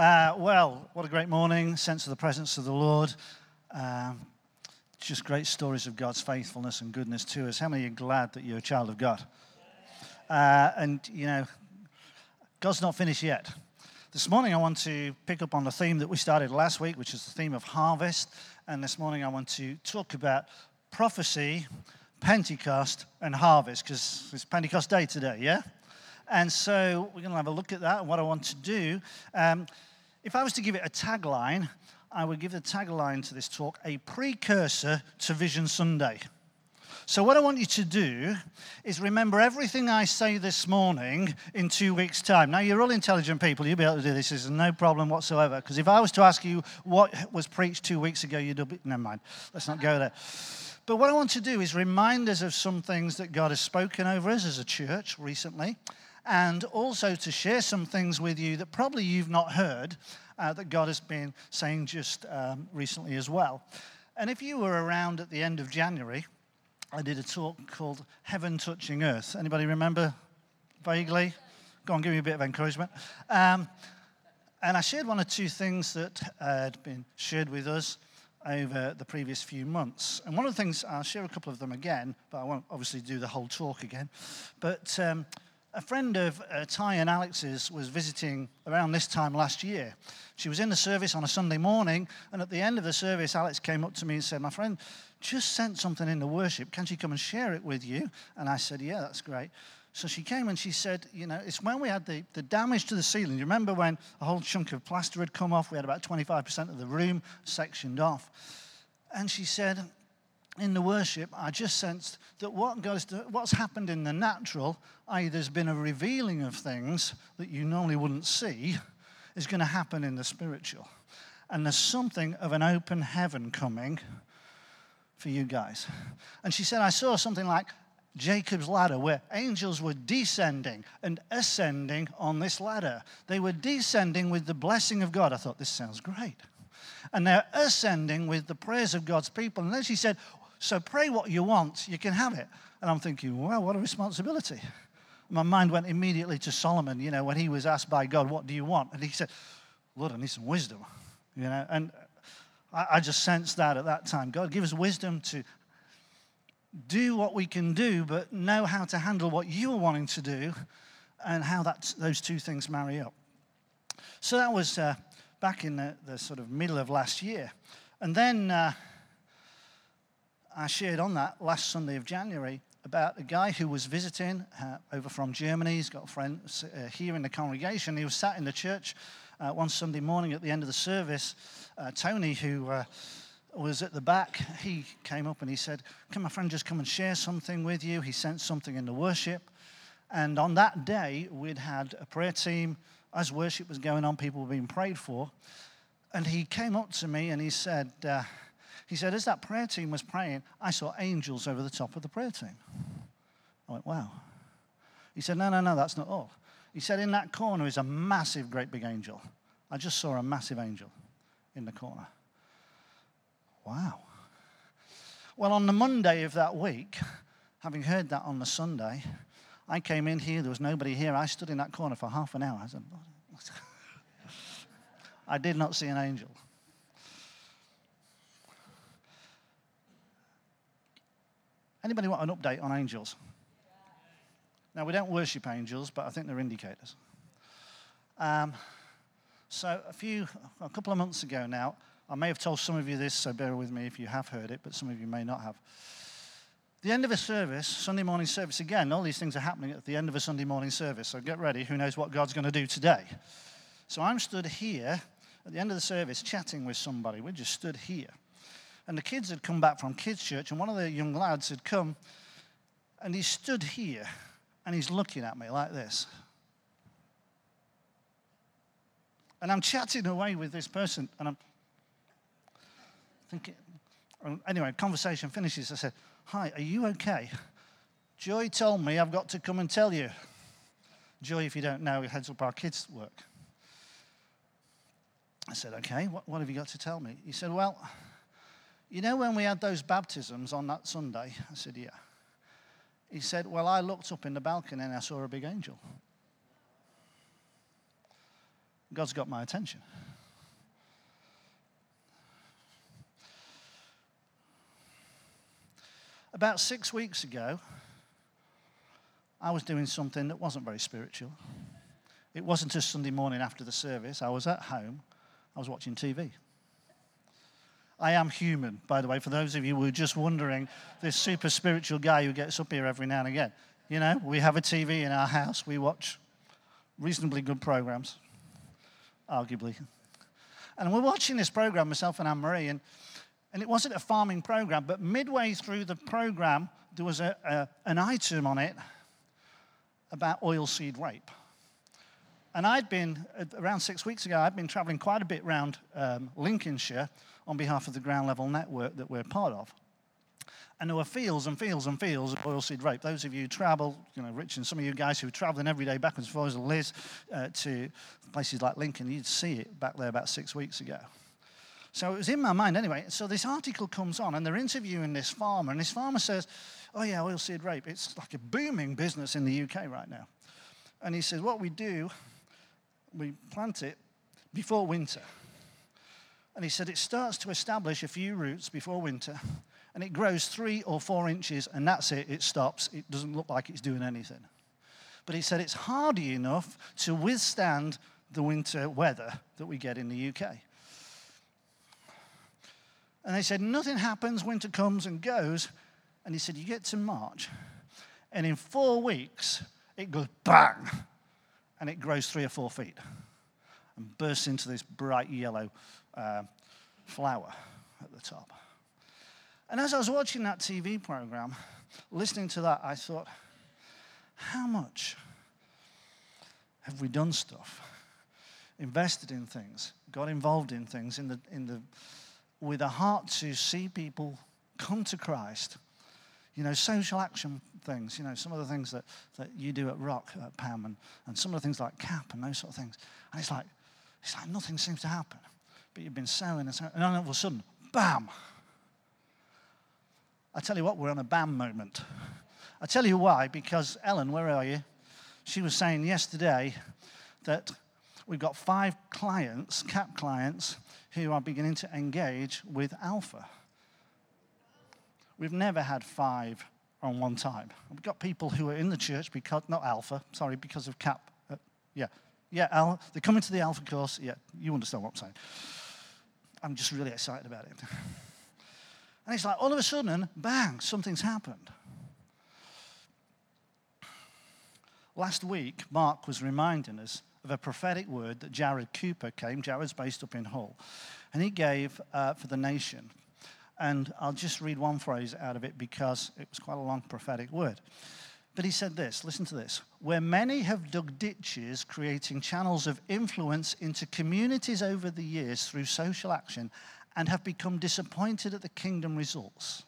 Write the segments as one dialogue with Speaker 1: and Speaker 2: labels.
Speaker 1: Uh, well, what a great morning. Sense of the presence of the Lord. Um, just great stories of God's faithfulness and goodness to us. How many are glad that you're a child of God? Uh, and, you know, God's not finished yet. This morning, I want to pick up on the theme that we started last week, which is the theme of harvest. And this morning, I want to talk about prophecy, Pentecost, and harvest, because it's Pentecost Day today, yeah? And so we're going to have a look at that and what I want to do. Um, if I was to give it a tagline, I would give the tagline to this talk a precursor to Vision Sunday. So, what I want you to do is remember everything I say this morning in two weeks' time. Now, you're all intelligent people. You'll be able to do this. Is no problem whatsoever. Because if I was to ask you what was preached two weeks ago, you'd be, never mind. Let's not go there. But what I want to do is remind us of some things that God has spoken over us as a church recently and also to share some things with you that probably you've not heard uh, that God has been saying just um, recently as well. And if you were around at the end of January, I did a talk called Heaven Touching Earth. Anybody remember vaguely? Go on, give me a bit of encouragement. Um, and I shared one or two things that had been shared with us over the previous few months. And one of the things, I'll share a couple of them again, but I won't obviously do the whole talk again. But um, a friend of uh, Ty and Alex's was visiting around this time last year. She was in the service on a Sunday morning, and at the end of the service, Alex came up to me and said, My friend just sent something in the worship. Can she come and share it with you? And I said, Yeah, that's great. So she came and she said, You know, it's when we had the, the damage to the ceiling. You remember when a whole chunk of plaster had come off? We had about 25% of the room sectioned off. And she said, in the worship, I just sensed that what goes to, what's happened in the natural, i.e., there's been a revealing of things that you normally wouldn't see, is going to happen in the spiritual. And there's something of an open heaven coming for you guys. And she said, I saw something like Jacob's ladder, where angels were descending and ascending on this ladder. They were descending with the blessing of God. I thought, this sounds great. And they're ascending with the prayers of God's people. And then she said, so pray what you want, you can have it. And I'm thinking, wow, what a responsibility. My mind went immediately to Solomon, you know, when he was asked by God, what do you want? And he said, Lord, I need some wisdom, you know. And I, I just sensed that at that time. God, give us wisdom to do what we can do, but know how to handle what you are wanting to do and how that, those two things marry up. So that was uh, back in the, the, sort of middle of last year. And then uh, I shared on that last Sunday of January about a guy who was visiting uh, over from Germany. He's got friends uh, here in the congregation. He was sat in the church uh, one Sunday morning at the end of the service. Uh, Tony, who uh, was at the back, he came up and he said, Can my friend just come and share something with you? He sent something in the worship. And on that day, we'd had a prayer team. As worship was going on, people were being prayed for. And he came up to me and he said, uh, he said, as that prayer team was praying, I saw angels over the top of the prayer team. I went, wow. He said, no, no, no, that's not all. He said, in that corner is a massive, great big angel. I just saw a massive angel in the corner. Wow. Well, on the Monday of that week, having heard that on the Sunday, I came in here, there was nobody here. I stood in that corner for half an hour. I said, I did not see an angel. Anybody want an update on angels? Now, we don't worship angels, but I think they're indicators. Um, so, a few, a couple of months ago now, I may have told some of you this, so bear with me if you have heard it, but some of you may not have. The end of a service, Sunday morning service, again, all these things are happening at the end of a Sunday morning service, so get ready. Who knows what God's going to do today? So, I'm stood here at the end of the service chatting with somebody. We just stood here. And the kids had come back from kids' church, and one of the young lads had come, and he stood here, and he's looking at me like this. And I'm chatting away with this person, and I'm thinking, um, anyway, conversation finishes. I said, Hi, are you okay? Joy told me I've got to come and tell you. Joy, if you don't know, heads up our kids' work. I said, Okay, what, what have you got to tell me? He said, Well, you know, when we had those baptisms on that Sunday? I said, Yeah. He said, Well, I looked up in the balcony and I saw a big angel. God's got my attention. About six weeks ago, I was doing something that wasn't very spiritual. It wasn't a Sunday morning after the service. I was at home. I was watching TV. I am human, by the way, for those of you who are just wondering, this super spiritual guy who gets up here every now and again. You know, we have a TV in our house. We watch reasonably good programs, arguably. And we're watching this program, myself and Anne Marie, and, and it wasn't a farming program, but midway through the program, there was a, a, an item on it about oilseed rape. And I'd been, around six weeks ago, I'd been traveling quite a bit around um, Lincolnshire on behalf of the ground level network that we're part of. And there were fields and fields and fields of oilseed rape. Those of you who travel, you know, Rich and some of you guys who traveling every day backwards and forwards, Liz, uh, to places like Lincoln, you'd see it back there about six weeks ago. So it was in my mind anyway. So this article comes on, and they're interviewing this farmer, and this farmer says, Oh, yeah, oilseed rape. It's like a booming business in the UK right now. And he says, What we do, we plant it before winter. And he said, It starts to establish a few roots before winter, and it grows three or four inches, and that's it, it stops. It doesn't look like it's doing anything. But he said, It's hardy enough to withstand the winter weather that we get in the UK. And they said, Nothing happens, winter comes and goes, and he said, You get to March, and in four weeks, it goes bang, and it grows three or four feet and bursts into this bright yellow uh, flower at the top. And as I was watching that TV program, listening to that, I thought, how much have we done stuff, invested in things, got involved in things in the, in the, with a heart to see people come to Christ you know, social action things, you know, some of the things that, that you do at Rock, at Pam, and, and some of the things like CAP and those sort of things. And it's like, it's like nothing seems to happen. But you've been sowing and sowing, and all of a sudden, bam. I tell you what, we're on a bam moment. I tell you why, because Ellen, where are you? She was saying yesterday that we've got five clients, CAP clients, who are beginning to engage with Alpha. We've never had five on one time. We've got people who are in the church because, not Alpha, sorry, because of CAP. Uh, yeah, yeah, Al, they're coming to the Alpha course. Yeah, you understand what I'm saying. I'm just really excited about it. And it's like all of a sudden, bang, something's happened. Last week, Mark was reminding us of a prophetic word that Jarrod Cooper came. Jarrod's based up in Hull. And he gave uh, for the nation. And I'll just read one phrase out of it because it was quite a long prophetic word. But he said this listen to this. Where many have dug ditches, creating channels of influence into communities over the years through social action, and have become disappointed at the kingdom results.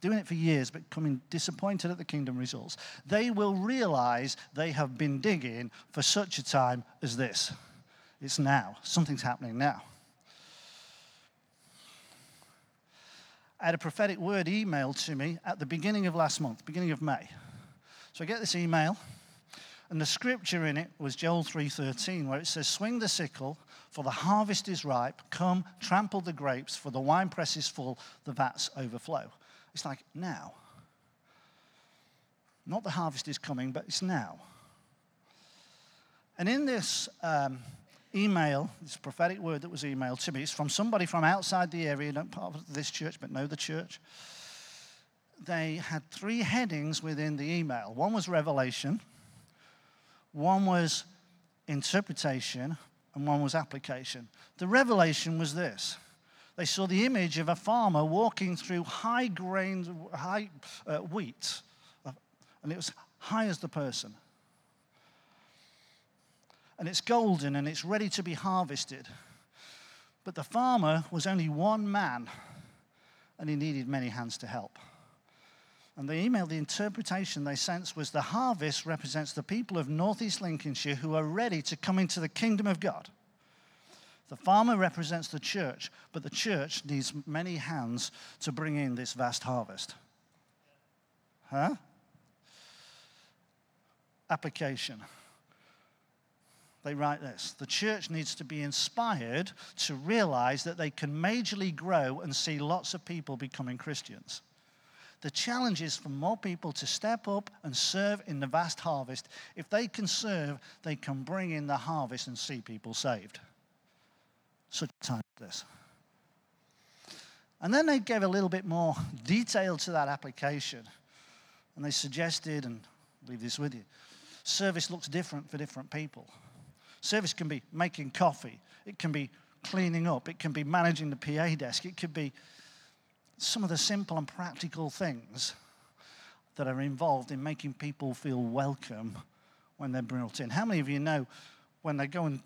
Speaker 1: Doing it for years, but coming disappointed at the kingdom results. They will realize they have been digging for such a time as this. It's now. Something's happening now. I had a prophetic word emailed to me at the beginning of last month, beginning of May. So I get this email, and the scripture in it was Joel 3:13, where it says, "Swing the sickle, for the harvest is ripe. Come, trample the grapes, for the winepress is full, the vats overflow." It's like now. Not the harvest is coming, but it's now. And in this um, email, this prophetic word that was emailed to me, it's from somebody from outside the area, not part of this church, but know the church. They had three headings within the email one was revelation, one was interpretation, and one was application. The revelation was this they saw the image of a farmer walking through high grained, high uh, wheat, and it was high as the person and it's golden and it's ready to be harvested. But the farmer was only one man and he needed many hands to help. And the email, the interpretation they sent was the harvest represents the people of northeast Lincolnshire who are ready to come into the kingdom of God. The farmer represents the church, but the church needs many hands to bring in this vast harvest. Huh? Application. They write this The church needs to be inspired to realize that they can majorly grow and see lots of people becoming Christians. The challenge is for more people to step up and serve in the vast harvest. If they can serve, they can bring in the harvest and see people saved. Such a time as this. And then they gave a little bit more detail to that application. And they suggested, and leave this with you service looks different for different people. Service can be making coffee, it can be cleaning up, it can be managing the PA desk, it could be some of the simple and practical things that are involved in making people feel welcome when they're brought in. How many of you know when they go and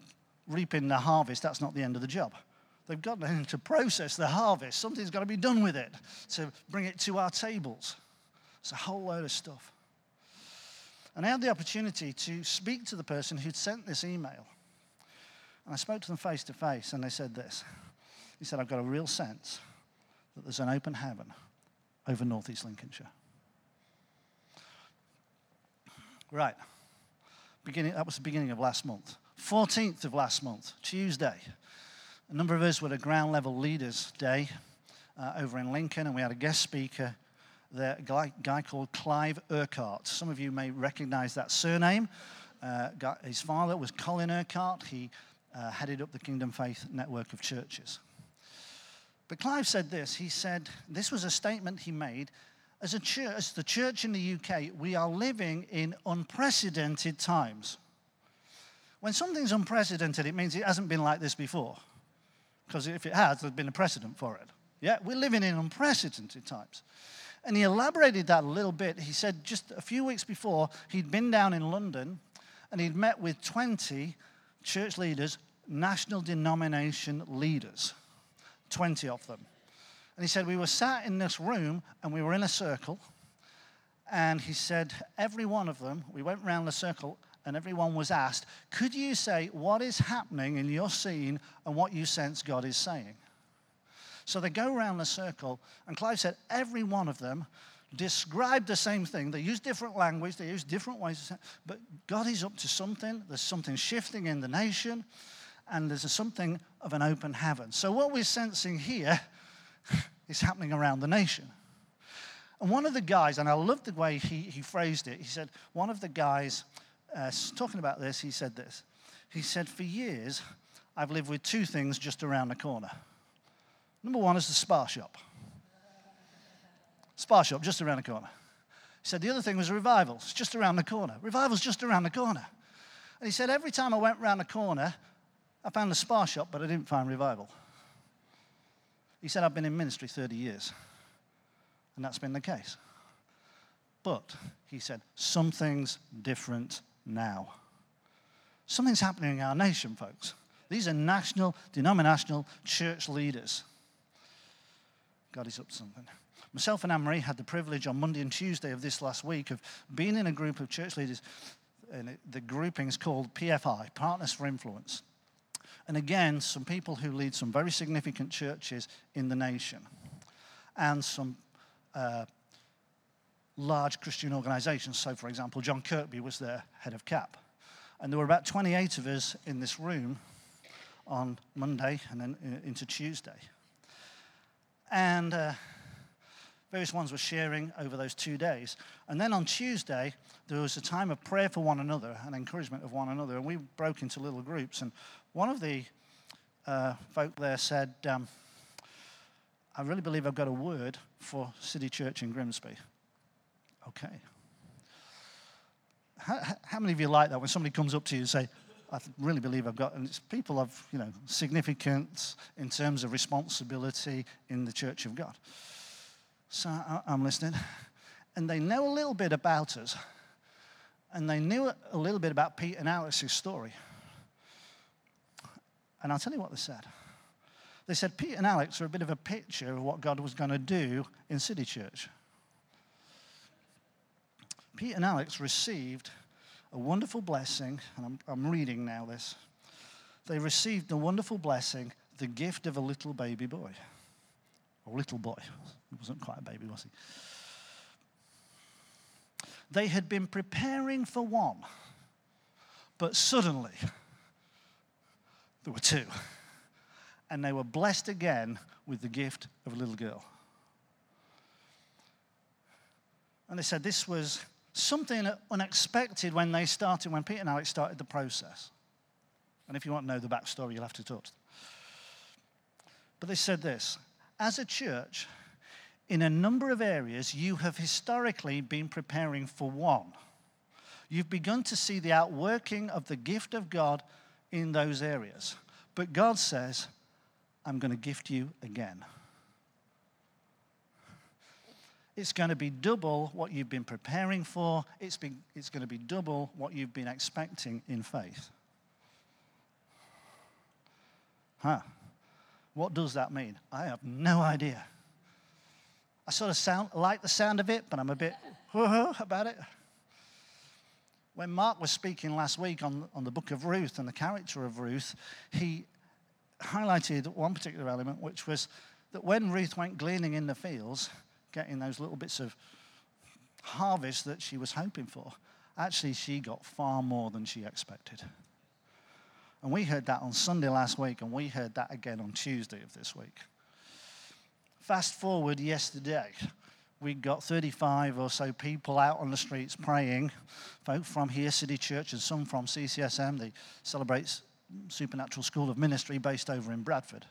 Speaker 1: reap in the harvest, that's not the end of the job? They've got to process the harvest. Something's got to be done with it to bring it to our tables. It's a whole load of stuff. And I had the opportunity to speak to the person who'd sent this email. And I spoke to them face to face, and they said this. He said, I've got a real sense that there's an open heaven over northeast Lincolnshire. Right. Beginning, that was the beginning of last month. 14th of last month, Tuesday. A number of us were at a ground level leaders day uh, over in Lincoln, and we had a guest speaker a guy, called Clive Urquhart. Some of you may recognize that surname. Uh, his father was Colin Urquhart. He uh, headed up the Kingdom Faith network of churches. But Clive said this. He said, this was a statement he made. As a church, as the church in the UK, we are living in unprecedented times. When something's unprecedented, it means it hasn't been like this before. Because if it has, there's been a precedent for it. Yeah, we're living in unprecedented times. And he elaborated that a little bit. He said just a few weeks before, he'd been down in London and he'd met with 20 church leaders, national denomination leaders. 20 of them. And he said, We were sat in this room and we were in a circle. And he said, Every one of them, we went round the circle and everyone was asked, Could you say what is happening in your scene and what you sense God is saying? So they go around the circle, and Clive said, Every one of them described the same thing. They use different language, they use different ways, but God is up to something. There's something shifting in the nation and there's something of an open heaven. So, what we're sensing here is happening around the nation. And one of the guys, and I love the way he, he phrased it, he said, one of the guys uh, talking about this, he said this. He said, For years, I've lived with two things just around the corner. Number one is the Spar shop. Spar shop, just around the corner. He said, The other thing was revivals, just around the corner. Revivals, just around the corner. And he said, Every time I went around the corner, I found a Spar shop, but I didn't find revival. He said, I've been in ministry 30 years, and that's been the case. But, he said, something's different now. Something's happening in our nation, folks. These are national, denominational church leaders. God is up something. Myself and Anne Marie had the privilege on Monday and Tuesday of this last week of being in a group of church leaders. And the grouping is called PFI, Partners for Influence. And again, some people who lead some very significant churches in the nation and some uh, large Christian organizations. So, for example, John Kirkby was their head of CAP. And there were about 28 of us in this room on Monday and then uh, into Tuesday. And uh, various ones were sharing over those two days. And then on Tuesday, there was a time of prayer for one another and encouragement of one another. And we broke into little groups. And one of the uh, folk there said, um, I really believe I've got a word for City Church in Grimsby. Okay. How, how, many of you like that when somebody comes up to you and say, I really believe I've got, and it's people of, you know, significance in terms of responsibility in the church of God. So I'm listening. And they know a little bit about us. And they knew a little bit about Pete and Alex's story. And I'll tell you what they said. They said Pete and Alex are a bit of a picture of what God was going to do in City Church. Pete and Alex received a wonderful blessing, and I'm, I'm reading now this. They received a wonderful blessing, the gift of a little baby boy. Or little boy. He wasn't quite a baby, was he? They had been preparing for one, but suddenly, There were two. And they were blessed again with the gift of a little girl. And they said this was something unexpected when they started, when Peter and Alex started the process. And if you want to know the backstory, you'll have to talk to them. But they said this as a church, in a number of areas, you have historically been preparing for one. You've begun to see the outworking of the gift of God in those areas. But God says, I'm going to gift you again. It's going to be double what you've been preparing for. It's, been, it's going to be double what you've been expecting in faith. Huh. What does that mean? I have no idea. I sort of sound, like the sound of it, but I'm a bit about it. When Mark was speaking last week on, on the book of Ruth and the character of Ruth, he highlighted one particular element, which was that when Ruth went gleaning in the fields, getting those little bits of harvest that she was hoping for, actually she got far more than she expected. And we heard that on Sunday last week, and we heard that again on Tuesday of this week. Fast forward yesterday, we got 35 or so people out on the streets praying, folk from here, City Church, and some from CCSM, the Celebrates Supernatural School of Ministry based over in Bradford.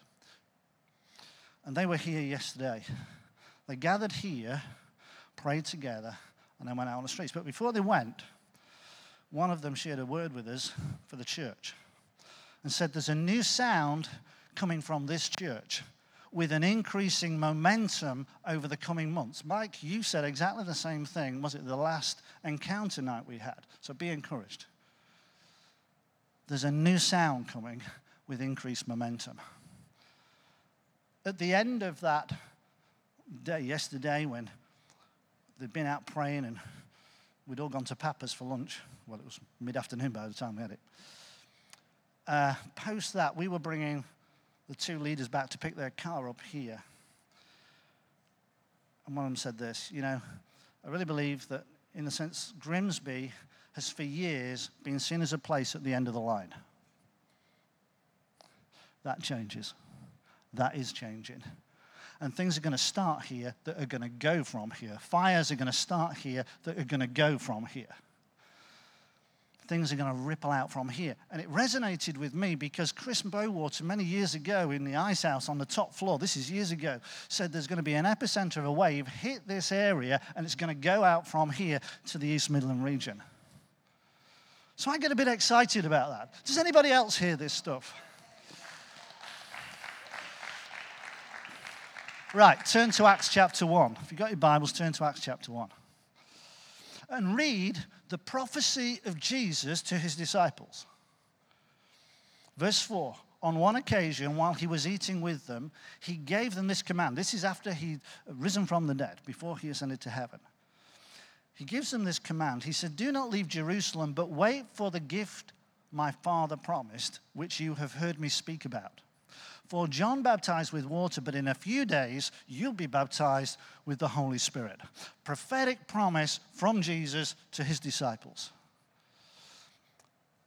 Speaker 1: And they were here yesterday. They gathered here, prayed together, and then went out on the streets. But before they went, one of them shared a word with us for the church and said, There's a new sound coming from this church with an increasing momentum over the coming months. Mike, you said exactly the same thing. Was it the last encounter night we had? So be encouraged. There's a new sound coming with increased momentum. At the end of that day, yesterday, when they'd been out praying and we'd all gone to Papa's for lunch, well, it was mid afternoon by the time we had it uh, post that, we were bringing the two leaders back to pick their car up here. And one of them said this You know, I really believe that, in a sense, Grimsby has for years been seen as a place at the end of the line. That changes. That is changing. And things are going to start here that are going to go from here. Fires are going to start here that are going to go from here things are going to ripple out from here. And it resonated with me because Chris Bowater, many years ago in the ice house on the top floor, this is years ago, said there's going to be an epicenter of a wave hit this area and it's going to go out from here to the East Midland region. So I get a bit excited about that. Does anybody else hear this stuff? Right, turn to Acts chapter 1. If you've got your Bibles, turn to Acts chapter 1 and read the prophecy of Jesus to his disciples. Verse 4 On one occasion, while he was eating with them, he gave them this command. This is after he'd risen from the dead, before he ascended to heaven. He gives them this command. He said, Do not leave Jerusalem, but wait for the gift my father promised, which you have heard me speak about. For John baptized with water, but in a few days you'll be baptized with the Holy Spirit. Prophetic promise from Jesus to his disciples.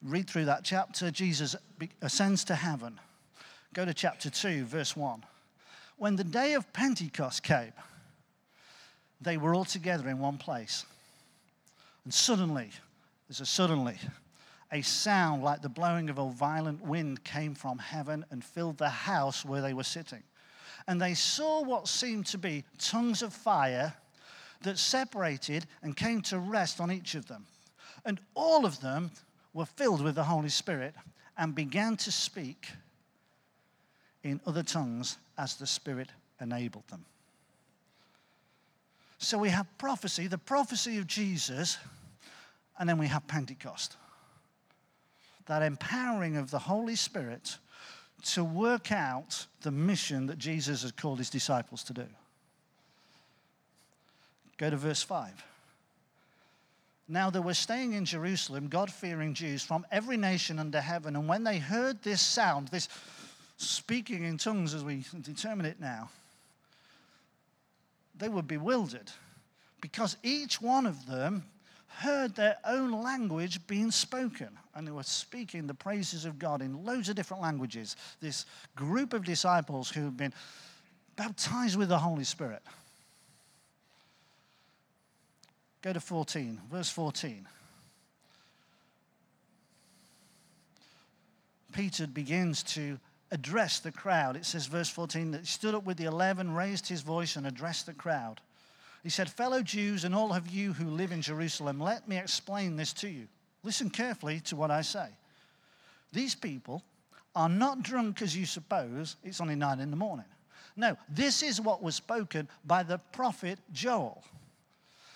Speaker 1: Read through that chapter. Jesus ascends to heaven. Go to chapter 2, verse 1. When the day of Pentecost came, they were all together in one place. And suddenly, there's a suddenly, a sound like the blowing of a violent wind came from heaven and filled the house where they were sitting. And they saw what seemed to be tongues of fire that separated and came to rest on each of them. And all of them were filled with the Holy Spirit and began to speak in other tongues as the Spirit enabled them. So we have prophecy, the prophecy of Jesus, and then we have Pentecost that empowering of the Holy Spirit to work out the mission that Jesus has called his disciples to do. Go to verse 5. Now there were staying in Jerusalem God fearing Jews from every nation under heaven, and when they heard this sound, this speaking in tongues as we determine it now, they were bewildered because each one of them heard their own language being spoken. And they were speaking the praises of God in loads of different languages. This group of disciples who had been baptized with the Holy Spirit. Go to 14, verse 14. Peter begins to address the crowd. It says, verse 14, that he stood up with the eleven, raised his voice, and addressed the crowd. He said, Fellow Jews and all of you who live in Jerusalem, let me explain this to you. Listen carefully to what I say. These people are not drunk as you suppose, it's only nine in the morning. No, this is what was spoken by the prophet Joel.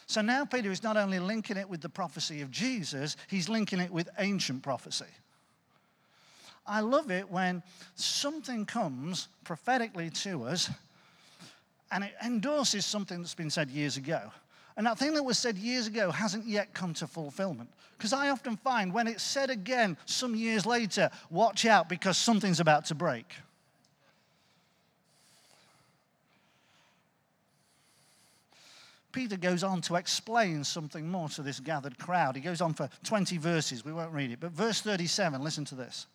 Speaker 1: So now Peter is not only linking it with the prophecy of Jesus, he's linking it with ancient prophecy. I love it when something comes prophetically to us and it endorses something that's been said years ago. And that thing that was said years ago hasn't yet come to fulfillment. Because I often find when it's said again some years later, watch out because something's about to break. Peter goes on to explain something more to this gathered crowd. He goes on for 20 verses. We won't read it. But verse 37, listen to this.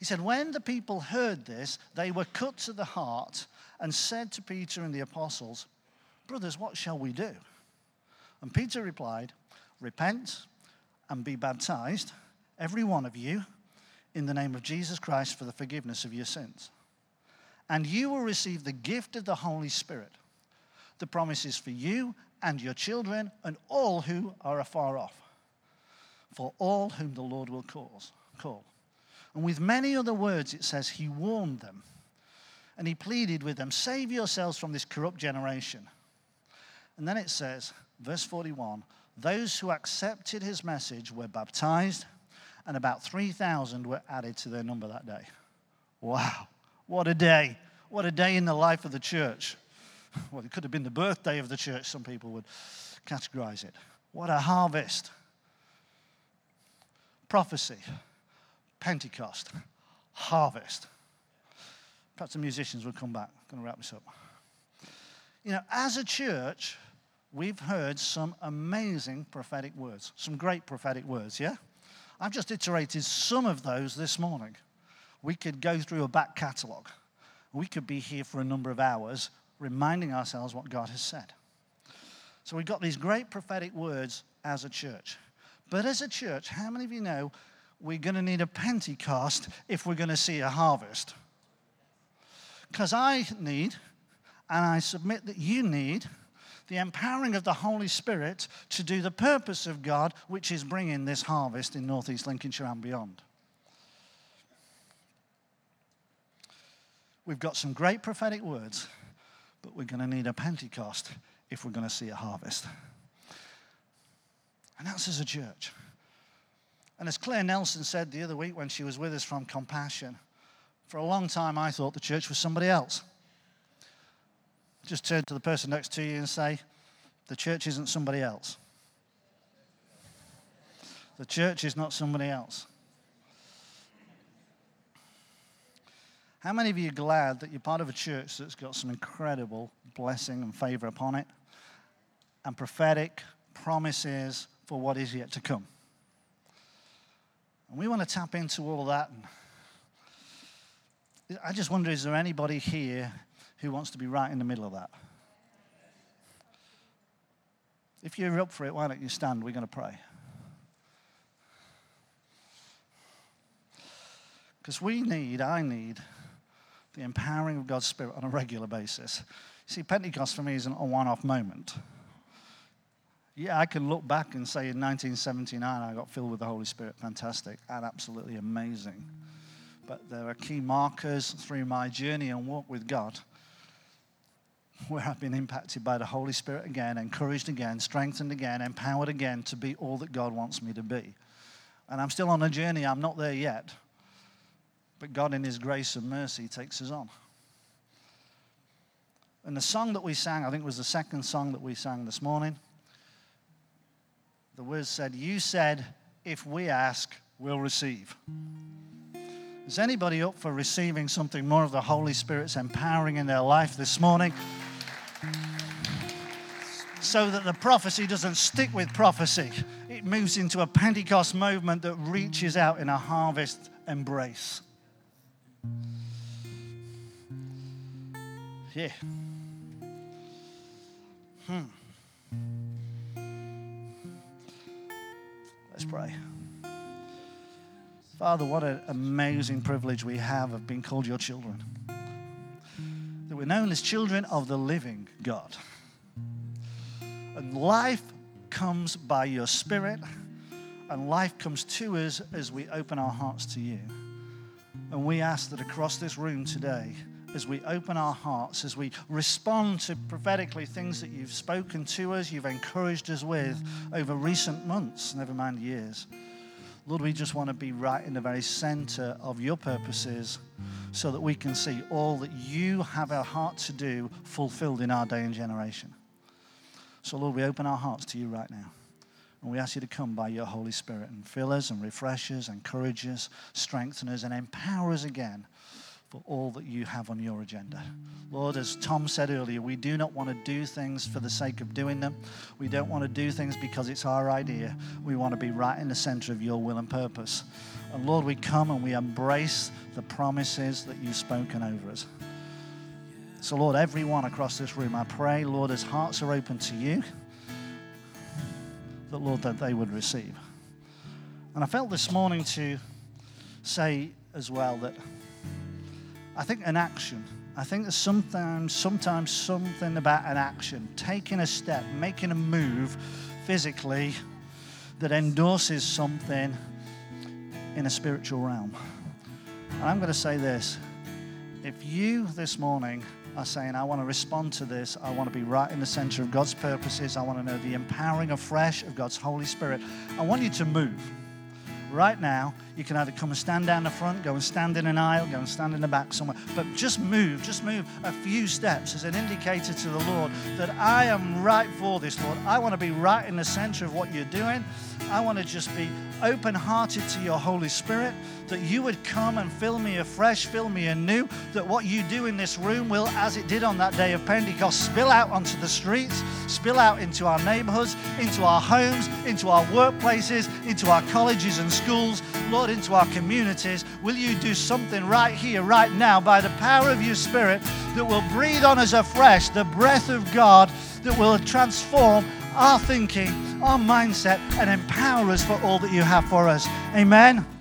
Speaker 1: He said, When the people heard this, they were cut to the heart and said to Peter and the apostles, Brothers, what shall we do? And Peter replied, Repent and be baptized, every one of you, in the name of Jesus Christ for the forgiveness of your sins. And you will receive the gift of the Holy Spirit. The promise is for you and your children and all who are afar off, for all whom the Lord will cause, call. And with many other words, it says, He warned them and he pleaded with them, Save yourselves from this corrupt generation. And then it says, verse 41 those who accepted his message were baptized, and about 3,000 were added to their number that day. Wow, what a day! What a day in the life of the church. Well, it could have been the birthday of the church, some people would categorize it. What a harvest. Prophecy, Pentecost, harvest. Perhaps the musicians will come back. I'm going to wrap this up. You know, as a church, we've heard some amazing prophetic words, some great prophetic words, yeah? I've just iterated some of those this morning. We could go through a back catalogue. We could be here for a number of hours reminding ourselves what God has said. So we've got these great prophetic words as a church. But as a church, how many of you know we're going to need a Pentecost if we're going to see a harvest? Because I need, and I submit that you need, the empowering of the Holy Spirit to do the purpose of God, which is bringing this harvest in Northeast Lincolnshire and beyond. We've got some great prophetic words, but we're going to need a Pentecost if we're going to see a harvest. And that's as a church. And as Claire Nelson said the other week when she was with us from Compassion, for a long time, I thought the church was somebody else. Just turn to the person next to you and say, The church isn't somebody else. The church is not somebody else. How many of you are glad that you're part of a church that's got some incredible blessing and favor upon it and prophetic promises for what is yet to come? And we want to tap into all of that and I just wonder is there anybody here who wants to be right in the middle of that? If you're up for it, why don't you stand? We're going to pray. Because we need, I need, the empowering of God's Spirit on a regular basis. See, Pentecost for me isn't a one off moment. Yeah, I can look back and say in 1979 I got filled with the Holy Spirit. Fantastic and absolutely amazing but there are key markers through my journey and walk with God where I've been impacted by the Holy Spirit again, encouraged again, strengthened again, empowered again to be all that God wants me to be. And I'm still on a journey, I'm not there yet. But God, in His grace and mercy, takes us on. And the song that we sang, I think it was the second song that we sang this morning. The words said, You said, if we ask, we'll receive. Is anybody up for receiving something more of the Holy Spirit's empowering in their life this morning? So that the prophecy doesn't stick with prophecy. it moves into a Pentecost movement that reaches out in a harvest embrace. Yeah. Hmm. Let's pray. Father, what an amazing privilege we have of being called your children. That we're known as children of the living God. And life comes by your Spirit, and life comes to us as we open our hearts to you. And we ask that across this room today, as we open our hearts, as we respond to prophetically things that you've spoken to us, you've encouraged us with over recent months, never mind years. Lord, we just want to be right in the very center of your purposes so that we can see all that you have our heart to do fulfilled in our day and generation. So, Lord, we open our hearts to you right now. And we ask you to come by your Holy Spirit and fill us and refresh us, encourage us, strengthen us, and empower us again for all that you have on your agenda. Lord, as Tom said earlier, we do not want to do things for the sake of doing them. We don't want to do things because it's our idea. We want to be right in the center of your will and purpose. And Lord, we come and we embrace the promises that you've spoken over us. So, Lord, everyone across this room, I pray, Lord, as hearts are open to you, that, Lord, that they would receive. And I felt this morning to say as well that I think an action, I think there's sometimes, sometimes something about an action, taking a step, making a move physically that endorses something in a spiritual realm. And I'm going to say this if you this morning are saying, I want to respond to this. I want to be right in the center of God's purposes. I want to know the empowering afresh of God's Holy Spirit. I want you to move. Right now, you can either come and stand down the front, go and stand in an aisle, go and stand in the back somewhere, but just move, just move a few steps as an indicator to the Lord that I am right for this, Lord. I want to be right in the center of what you're doing. I want to just be open hearted to your Holy Spirit, that you would come and fill me afresh, fill me anew, that what you do in this room will, as it did on that day of Pentecost, spill out onto the streets, spill out into our neighborhoods, into our homes, into our workplaces, into our colleges and schools, Lord, into our communities. Will you do something right here, right now, by the power of your Spirit that will breathe on us afresh the breath of God that will transform our thinking, our mindset, and empower us for all that you have for us. Amen.